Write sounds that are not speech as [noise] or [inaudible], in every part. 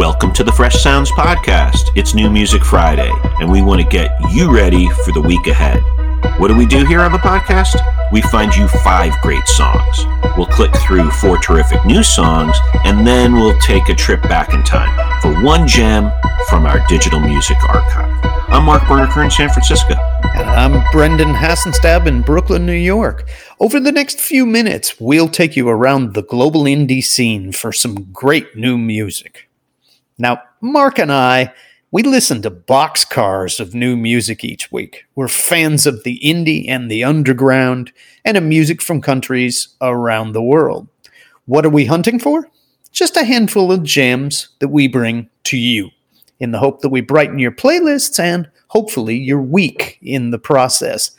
Welcome to the Fresh Sounds Podcast. It's New Music Friday, and we want to get you ready for the week ahead. What do we do here on the podcast? We find you five great songs. We'll click through four terrific new songs, and then we'll take a trip back in time for one gem from our digital music archive. I'm Mark Berniker in San Francisco. And I'm Brendan Hassenstab in Brooklyn, New York. Over the next few minutes, we'll take you around the global indie scene for some great new music. Now, Mark and I, we listen to boxcars of new music each week. We're fans of the indie and the underground and of music from countries around the world. What are we hunting for? Just a handful of gems that we bring to you in the hope that we brighten your playlists and hopefully your week in the process.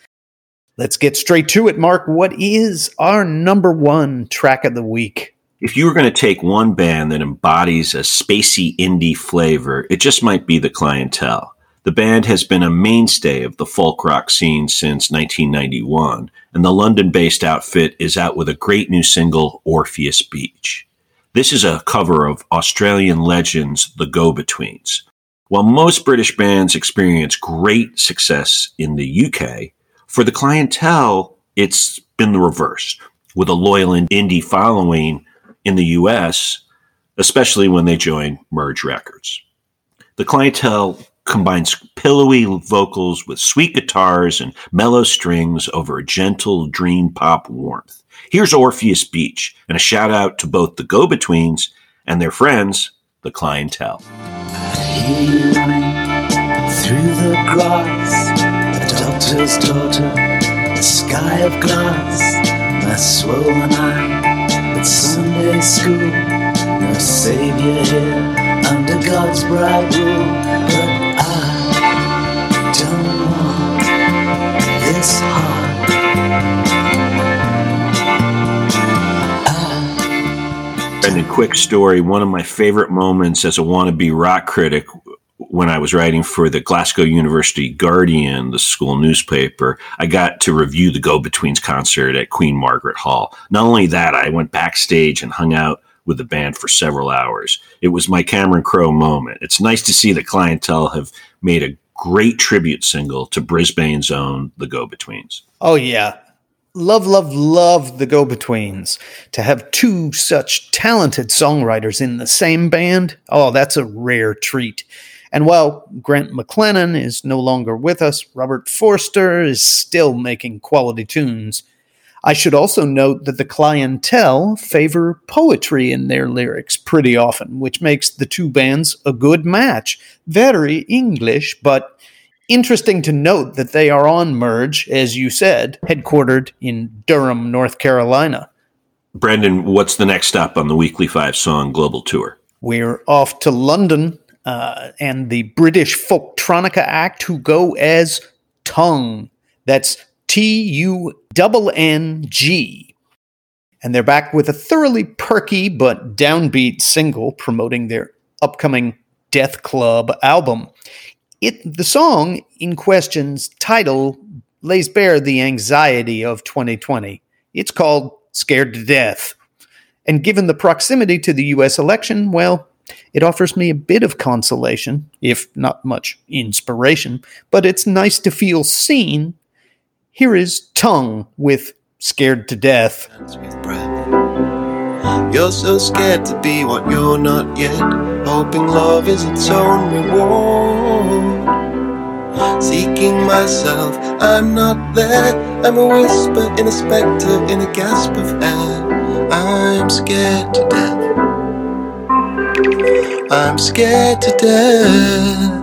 Let's get straight to it, Mark. What is our number one track of the week? If you were going to take one band that embodies a spacey indie flavor, it just might be the clientele. The band has been a mainstay of the folk rock scene since 1991, and the London based outfit is out with a great new single, Orpheus Beach. This is a cover of Australian legends, The Go Betweens. While most British bands experience great success in the UK, for the clientele, it's been the reverse, with a loyal indie following in the US, especially when they join Merge Records. The clientele combines pillowy vocals with sweet guitars and mellow strings over a gentle dream pop warmth. Here's Orpheus Beach, and a shout out to both the go betweens and their friends, the clientele through the grass, the doctor's daughter, the sky of glass, my swollen eye, Sunday school, no savior here, under God's bright rule, but I don't want this heart. And a quick story. One of my favorite moments as a wannabe rock critic when I was writing for the Glasgow University Guardian, the school newspaper, I got to review the Go Betweens concert at Queen Margaret Hall. Not only that, I went backstage and hung out with the band for several hours. It was my Cameron Crowe moment. It's nice to see the clientele have made a great tribute single to Brisbane's own The Go Betweens. Oh, yeah love, love, love the Go Betweens. To have two such talented songwriters in the same band, oh, that's a rare treat. And while Grant McLennan is no longer with us, Robert Forster is still making quality tunes. I should also note that the clientele favor poetry in their lyrics pretty often, which makes the two bands a good match. Very English, but Interesting to note that they are on Merge, as you said, headquartered in Durham, North Carolina. Brendan, what's the next stop on the Weekly Five Song Global Tour? We're off to London uh, and the British Folktronica Act, who go as Tunng. That's T U N G. And they're back with a thoroughly perky but downbeat single promoting their upcoming Dead Club album. It, the song in question's title lays bare the anxiety of 2020. It's called Scared to Death. And given the proximity to the US election, well, it offers me a bit of consolation, if not much inspiration, but it's nice to feel seen. Here is Tunng with Scared to Death. You're so scared to be what you're not yet, hoping love is its own reward. Seeking myself, I'm not there. I'm a whisper in a spectre in a gasp of air. I'm scared to death. I'm scared to death.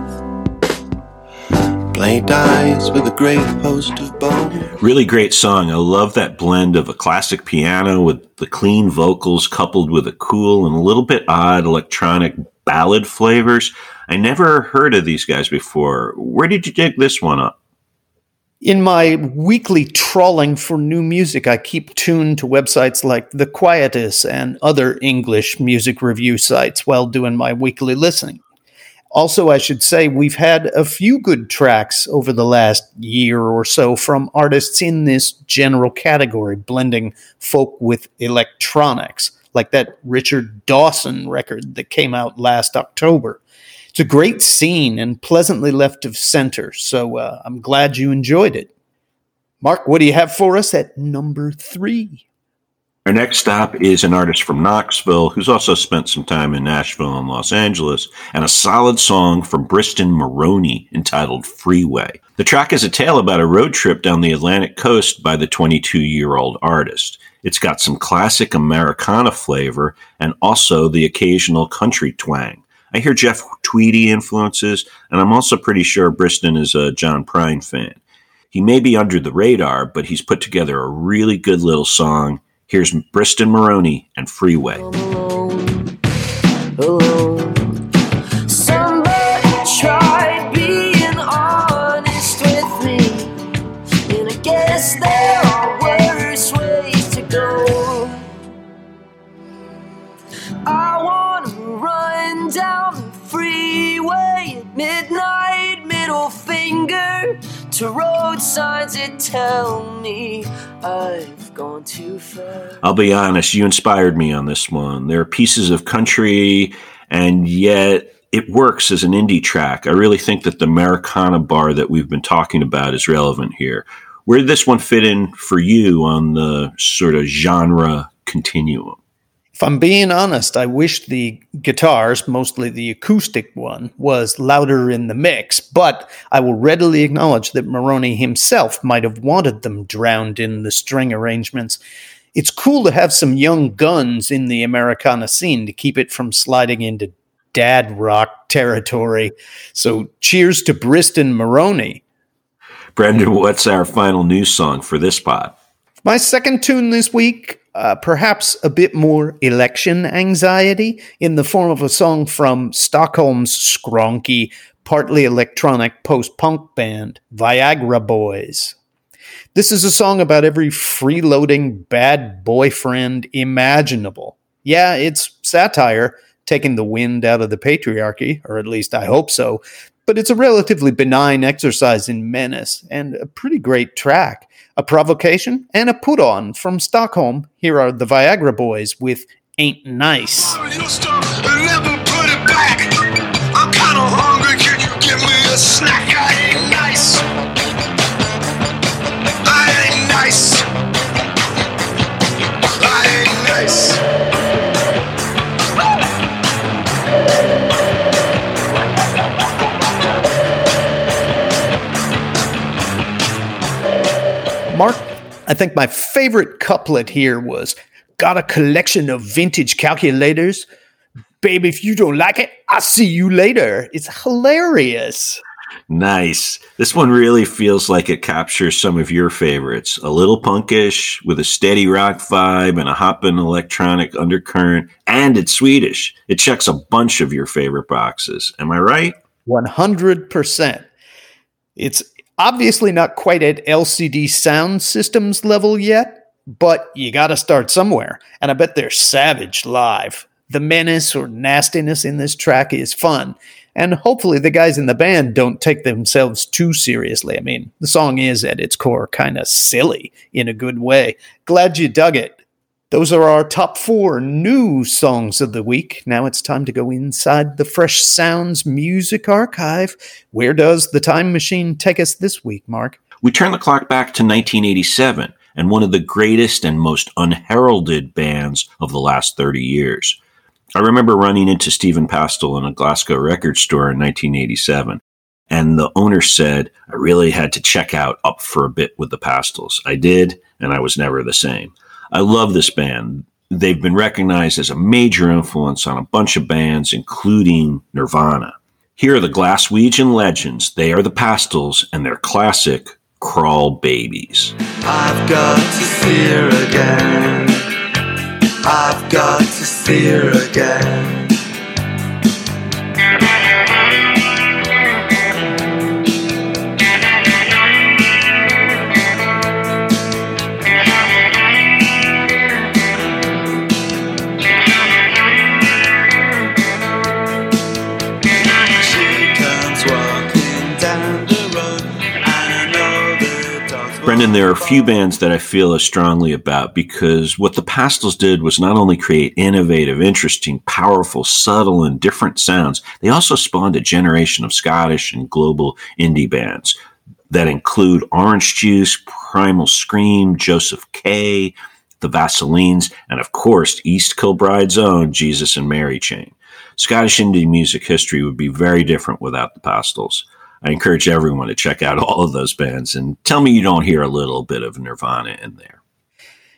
Play dies with a great host of bones. Really great song. I love that blend of a classic piano with the clean vocals coupled with a cool and a little bit odd electronic ballad flavors. I never heard of these guys before. Where did you dig this one up? In my weekly trawling for new music, I keep tuned to websites like The Quietus and other English music review sites while doing my weekly listening. Also, I should say we've had a few good tracks over the last year or so from artists in this general category, blending folk with electronics, like that Richard Dawson record that came out last October. It's a great scene and pleasantly left of center, so uh, I'm glad you enjoyed it. Mark, what do you have for us at number three? Our next stop is an artist from Knoxville who's also spent some time in Nashville and Los Angeles, and a solid song from Briston Maroney entitled Freeway. The track is a tale about a road trip down the Atlantic coast by the 22 year old artist. It's got some classic Americana flavor and also the occasional country twang. I hear Jeff Tweedy influences, and I'm also pretty sure Briston is a John Prine fan. He may be under the radar, but he's put together a really good little song Here's Briston Maroney and Freeway. Being honest with me, and I guess there signs that tell me I've gone too far. I'll be honest, you inspired me on this one. There are pieces of country, and yet it works as an indie track. I really think that the Americana bar that we've been talking about is relevant here. Where did this one fit in for you on the sort of genre continuum? If I'm being honest, I wish the guitars, mostly the acoustic one, was louder in the mix, but I will readily acknowledge that Maroney himself might have wanted them drowned in the string arrangements. It's cool to have some young guns in the Americana scene to keep it from sliding into dad rock territory. So cheers to Briston Maroney. Brendan, what's our final news song for this pod? My second tune this week uh, perhaps a bit more election anxiety in the form of a song from Stockholm's skronky, partly electronic post punk band, Viagra Boys. This is a song about every freeloading bad boyfriend imaginable. Yeah, it's satire, taking the wind out of the patriarchy, or at least I hope so, but it's a relatively benign exercise in menace and a pretty great track a provocation, and a put on from Stockholm. Here are the Viagra Boys with Ain't Nice. Mark, I think my favorite couplet here was Got a collection of vintage calculators. Babe, if you don't like it, I'll see you later. It's hilarious. Nice. This one really feels like it captures some of your favorites. A little punkish with a steady rock vibe and a hopping electronic undercurrent, and it's Swedish. It checks a bunch of your favorite boxes. Am I right? 100%. It's Obviously, not quite at LCD Soundsystem's level yet, but you got to start somewhere. And I bet they're savage live. The menace or nastiness in this track is fun. And hopefully, the guys in the band don't take themselves too seriously. I mean, the song is at its core kind of silly in a good way. Glad you dug it. Those are our top four new songs of the week. Now it's time to go inside the Fresh Sounds Music Archive. Where does the time machine take us this week, Mark? We turn the clock back to 1987 and one of the greatest and most unheralded bands of the last 30 years. I remember running into Stephen Pastel in a Glasgow record store in 1987, and the owner said, I really had to check out Up for a Bit with the Pastels. I did, and I was never the same. I love this band. They've been recognized as a major influence on a bunch of bands, including Nirvana. Here are the Glaswegian legends. They are the Pastels and their classic Crawl Babies. I've got to see her again. I've got to see her again. Few bands that I feel as strongly about because what the Pastels did was not only create innovative, interesting, powerful, subtle, and different sounds, they also spawned a generation of Scottish and global indie bands that include Orange Juice, Primal Scream, Joseph K., the Vaselines, and of course, East Kilbride's own Jesus and Mary Chain. Scottish indie music history would be very different without the Pastels. I encourage everyone to check out [laughs] all of those bands and tell me you don't hear a little bit of Nirvana in there.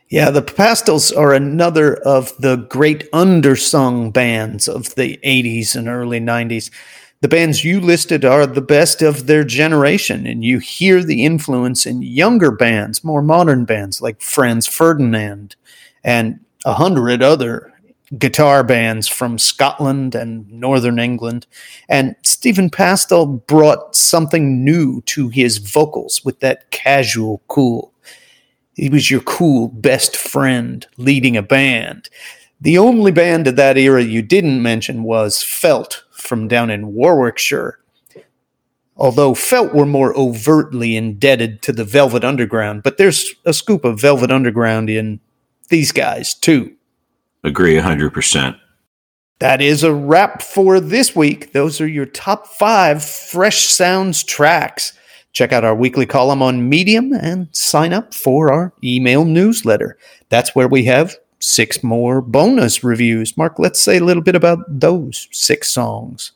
Yeah, the Pastels are another of the great undersung bands of the 80s and early 90s. The bands you listed are the best of their generation, and you hear the influence in younger bands, more modern bands like Franz Ferdinand and a hundred other guitar bands from Scotland and Northern England. And Stephen Pastel brought something new to his vocals with that casual cool. He was your cool best friend leading a band. The only band of that era you didn't mention was Felt from down in Warwickshire. Although Felt were more overtly indebted to the Velvet Underground, but there's a scoop of Velvet Underground in these guys too. Agree 100%. That is a wrap for this week. Those are your top five Fresh Sounds tracks. Check out our weekly column on Medium and sign up for our email newsletter. That's where we have six more bonus reviews. Mark, let's say a little bit about those six songs.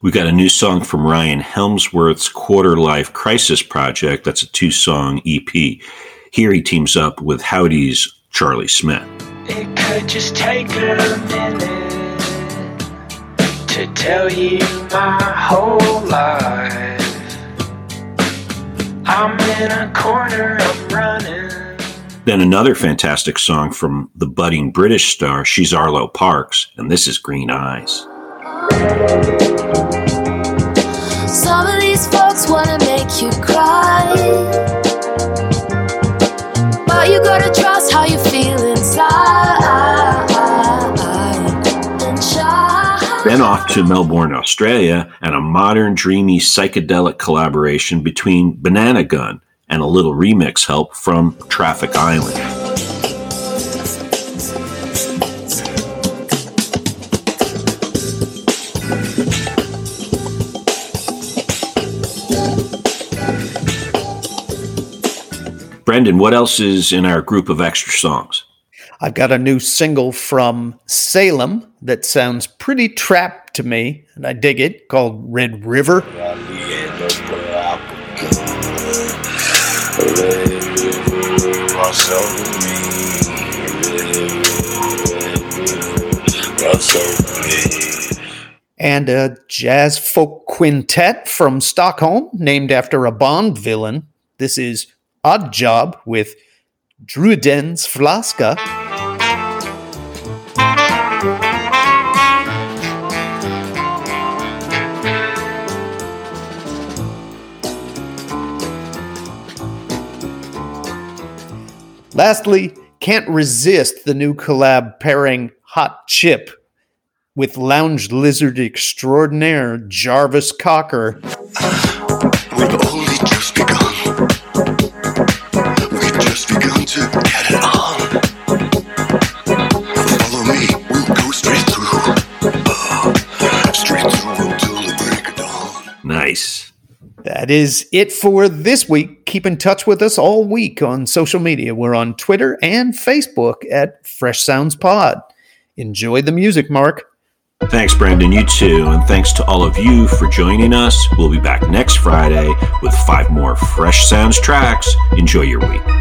We got a new song from Ryan Hemsworth's Quarter Life Crisis Project. That's a two song EP. Here he teams up with Howdy's Charlie Smith. It could just take a minute to tell you my whole life. I'm in a corner, I'm running. Then another fantastic song from the budding British star, she's Arlo Parks, and this is Green Eyes. Some of these folks wanna make you cry. But you gotta trust Then off to Melbourne, Australia, and a modern, dreamy, psychedelic collaboration between Banana Gun and a little remix help from Traffic Island. Brendan, what else is in our group of extra songs? I've got a new single from Salem that sounds pretty trap to me, and I dig it, called Red River. And a jazz folk quintet from Stockholm, named after a Bond villain. This is Odd Job with Druidens Flaska. Lastly, can't resist the new collab pairing Hot Chip with lounge lizard extraordinaire Jarvis Cocker. [sighs] That is it for this week. Keep in touch with us all week on social media. We're on Twitter and Facebook at Fresh Sounds Pod. Enjoy the music, Mark. Thanks, Brandon. You too. And thanks to all of you for joining us. We'll be back next Friday with five more Fresh Sounds tracks. Enjoy your week.